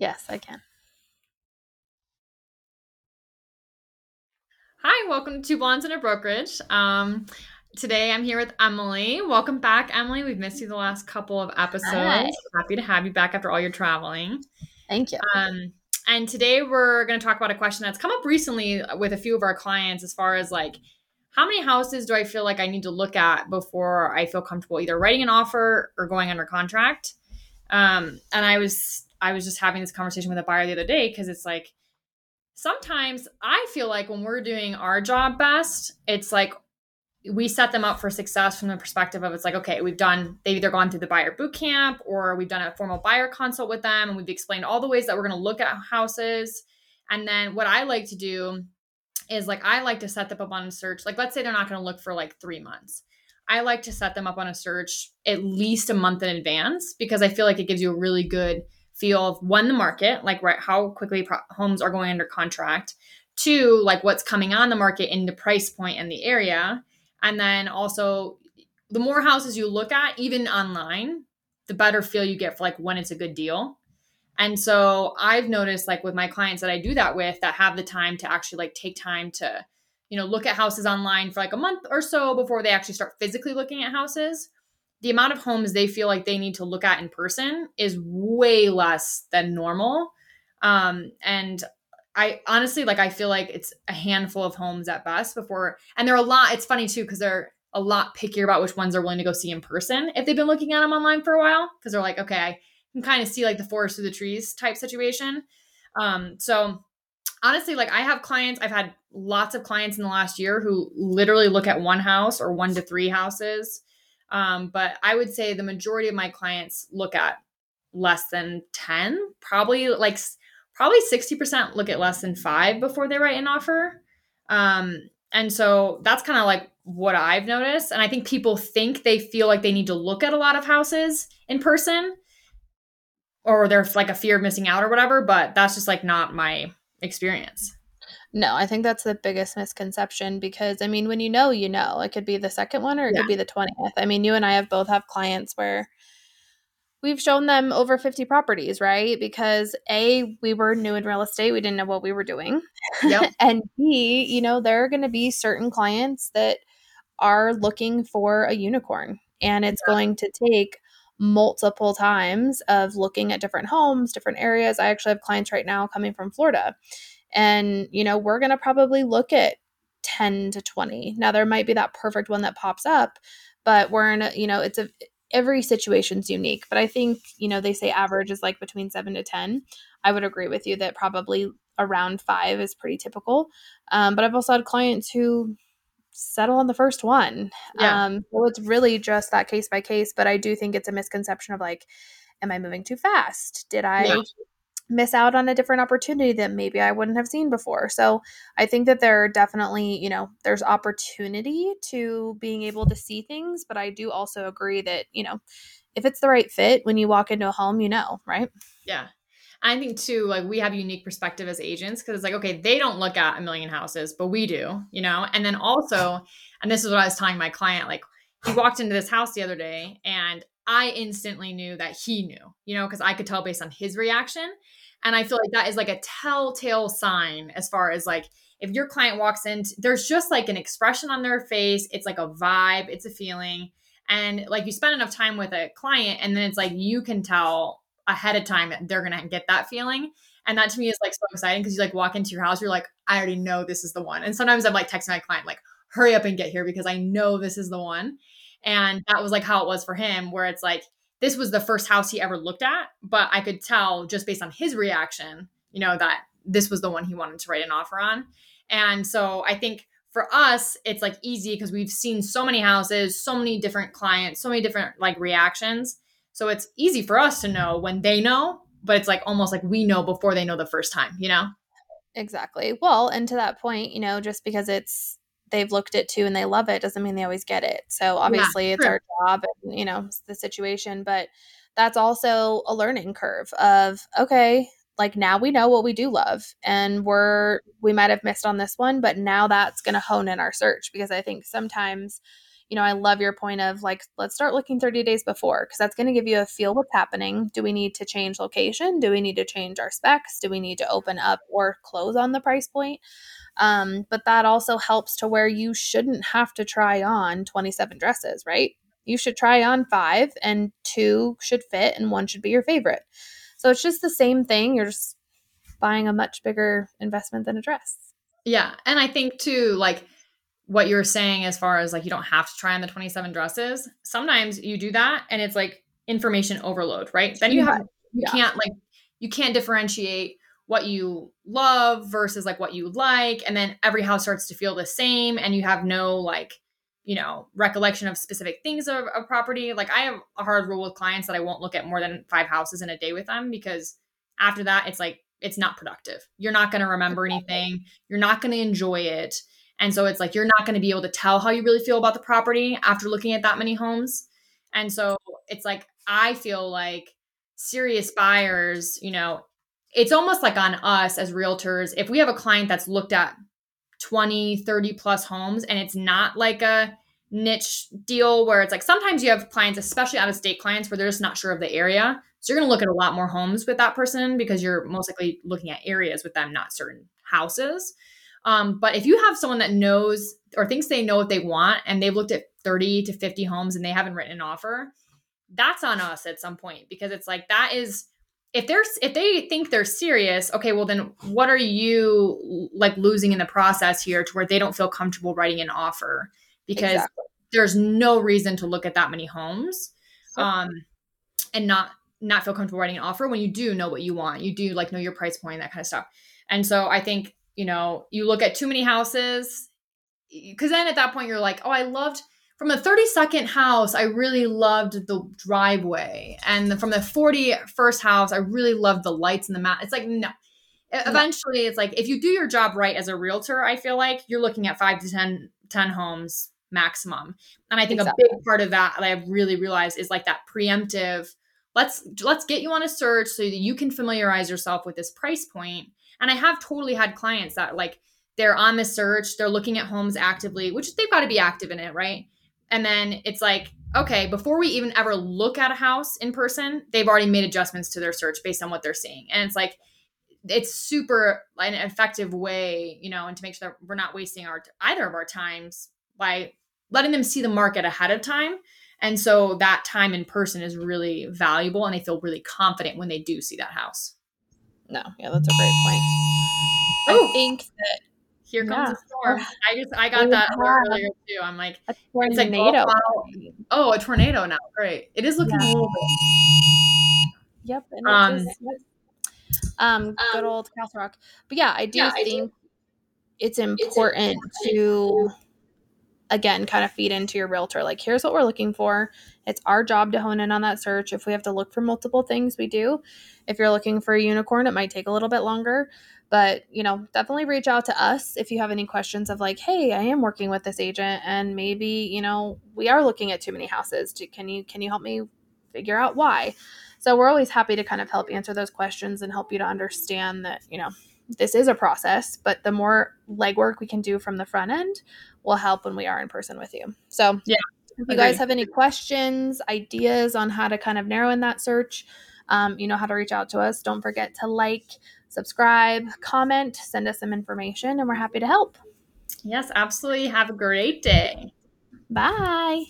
Yes, I can. Hi, welcome to Blondes in a Brokerage. Um, today I'm here with Emily. Welcome back, Emily. We've missed you the last couple of episodes. Hi. Happy to have you back after all your traveling. Thank you. Um, and today we're going to talk about a question that's come up recently with a few of our clients as far as like, how many houses do I feel like I need to look at before I feel comfortable either writing an offer or going under contract? Um, and I was I was just having this conversation with a buyer the other day because it's like sometimes I feel like when we're doing our job best, it's like we set them up for success from the perspective of it's like, okay, we've done, they've either gone through the buyer boot camp or we've done a formal buyer consult with them and we've explained all the ways that we're going to look at houses. And then what I like to do is like, I like to set them up on a search. Like, let's say they're not going to look for like three months. I like to set them up on a search at least a month in advance because I feel like it gives you a really good feel of one, the market, like right, how quickly pro- homes are going under contract, two, like what's coming on the market in the price point and the area and then also, the more houses you look at, even online, the better feel you get for like when it's a good deal. And so I've noticed like with my clients that I do that with that have the time to actually like take time to, you know, look at houses online for like a month or so before they actually start physically looking at houses. The amount of homes they feel like they need to look at in person is way less than normal. Um, and I honestly like I feel like it's a handful of homes at best before and they're a lot it's funny too because they're a lot pickier about which ones they're willing to go see in person if they've been looking at them online for a while because they're like okay I can kind of see like the forest through the trees type situation um so honestly like I have clients I've had lots of clients in the last year who literally look at one house or one to three houses um but I would say the majority of my clients look at less than 10 probably like probably 60% look at less than five before they write an offer. Um, and so that's kind of like what I've noticed. And I think people think they feel like they need to look at a lot of houses in person or there's like a fear of missing out or whatever, but that's just like not my experience. No, I think that's the biggest misconception because I mean, when you know, you know, it could be the second one or it yeah. could be the 20th. I mean, you and I have both have clients where we've shown them over 50 properties, right? Because A, we were new in real estate, we didn't know what we were doing. Yep. and B, you know, there are going to be certain clients that are looking for a unicorn, and it's yeah. going to take multiple times of looking at different homes, different areas. I actually have clients right now coming from Florida. And, you know, we're going to probably look at 10 to 20. Now there might be that perfect one that pops up, but we're in a, you know, it's a every situation's unique, but I think, you know, they say average is like between seven to 10. I would agree with you that probably around five is pretty typical. Um, but I've also had clients who settle on the first one. Yeah. Um, so it's really just that case by case, but I do think it's a misconception of like, am I moving too fast? Did I yeah miss out on a different opportunity that maybe I wouldn't have seen before. So I think that there are definitely, you know, there's opportunity to being able to see things, but I do also agree that, you know, if it's the right fit when you walk into a home, you know, right? Yeah. I think too, like we have unique perspective as agents because it's like, okay, they don't look at a million houses, but we do, you know? And then also, and this is what I was telling my client, like he walked into this house the other day and I instantly knew that he knew, you know, because I could tell based on his reaction. And I feel like that is like a telltale sign as far as like if your client walks in, there's just like an expression on their face. It's like a vibe, it's a feeling. And like you spend enough time with a client, and then it's like you can tell ahead of time that they're gonna get that feeling. And that to me is like so exciting because you like walk into your house, you're like, I already know this is the one. And sometimes I'm like texting my client, like, hurry up and get here because I know this is the one. And that was like how it was for him, where it's like this was the first house he ever looked at, but I could tell just based on his reaction, you know, that this was the one he wanted to write an offer on. And so I think for us, it's like easy because we've seen so many houses, so many different clients, so many different like reactions. So it's easy for us to know when they know, but it's like almost like we know before they know the first time, you know? Exactly. Well, and to that point, you know, just because it's they've looked at it too and they love it doesn't mean they always get it. So obviously yeah, it's our job and you know the situation, but that's also a learning curve of okay, like now we know what we do love and we're we might have missed on this one, but now that's going to hone in our search because I think sometimes you know, I love your point of like, let's start looking 30 days before because that's going to give you a feel what's happening. Do we need to change location? Do we need to change our specs? Do we need to open up or close on the price point? Um, but that also helps to where you shouldn't have to try on 27 dresses, right? You should try on five, and two should fit, and one should be your favorite. So it's just the same thing. You're just buying a much bigger investment than a dress. Yeah. And I think too, like what you're saying as far as like you don't have to try on the 27 dresses, sometimes you do that and it's like information overload, right? Then you have you yeah. can't like you can't differentiate what you love versus like what you like and then every house starts to feel the same and you have no like you know recollection of specific things of a property. Like i have a hard rule with clients that i won't look at more than five houses in a day with them because after that it's like it's not productive. You're not going to remember anything. You're not going to enjoy it and so it's like you're not going to be able to tell how you really feel about the property after looking at that many homes. And so it's like i feel like serious buyers you know it's almost like on us as realtors if we have a client that's looked at 20 30 plus homes and it's not like a niche deal where it's like sometimes you have clients especially out of state clients where they're just not sure of the area. So you're going to look at a lot more homes with that person because you're most likely looking at areas with them not certain houses um, but if you have someone that knows or thinks they know what they want and they've looked at 30 to 50 homes and they haven't written an offer that's on us at some point because it's like that is if they're if they think they're serious okay well then what are you like losing in the process here to where they don't feel comfortable writing an offer? Because exactly. there's no reason to look at that many homes um and not not feel comfortable writing an offer when you do know what you want. You do like know your price point that kind of stuff. And so i think you know you look at too many houses because then at that point you're like oh i loved from the 32nd house, I really loved the driveway. And from the 41st house, I really loved the lights and the mat. It's like, no. Eventually, it's like if you do your job right as a realtor, I feel like you're looking at five to 10, 10 homes maximum. And I think exactly. a big part of that that I've really realized is like that preemptive let's let's get you on a search so that you can familiarize yourself with this price point. And I have totally had clients that like they're on the search, they're looking at homes actively, which they've got to be active in it, right? And then it's like, okay, before we even ever look at a house in person, they've already made adjustments to their search based on what they're seeing. And it's like, it's super an effective way, you know, and to make sure that we're not wasting our either of our times by letting them see the market ahead of time. And so that time in person is really valuable and they feel really confident when they do see that house. No, yeah, that's a great point. Oh. I think that here comes yeah. a storm. I just I got that earlier too. I'm like a tornado. Like, oh, oh, a tornado now. Great. It is looking yeah. a little bit. Yep. um, um, good um, old Castle Rock. But yeah, I do yeah, think I do. it's important to again kind of feed into your realtor like here's what we're looking for. It's our job to hone in on that search. If we have to look for multiple things we do. If you're looking for a unicorn it might take a little bit longer. But you know definitely reach out to us if you have any questions of like hey i am working with this agent and maybe you know we are looking at too many houses. Can you can you help me figure out why? So we're always happy to kind of help answer those questions and help you to understand that you know this is a process but the more legwork we can do from the front end will help when we are in person with you so yeah if you guys have any questions ideas on how to kind of narrow in that search um, you know how to reach out to us don't forget to like subscribe, comment, send us some information, and we're happy to help. Yes, absolutely. Have a great day. Bye.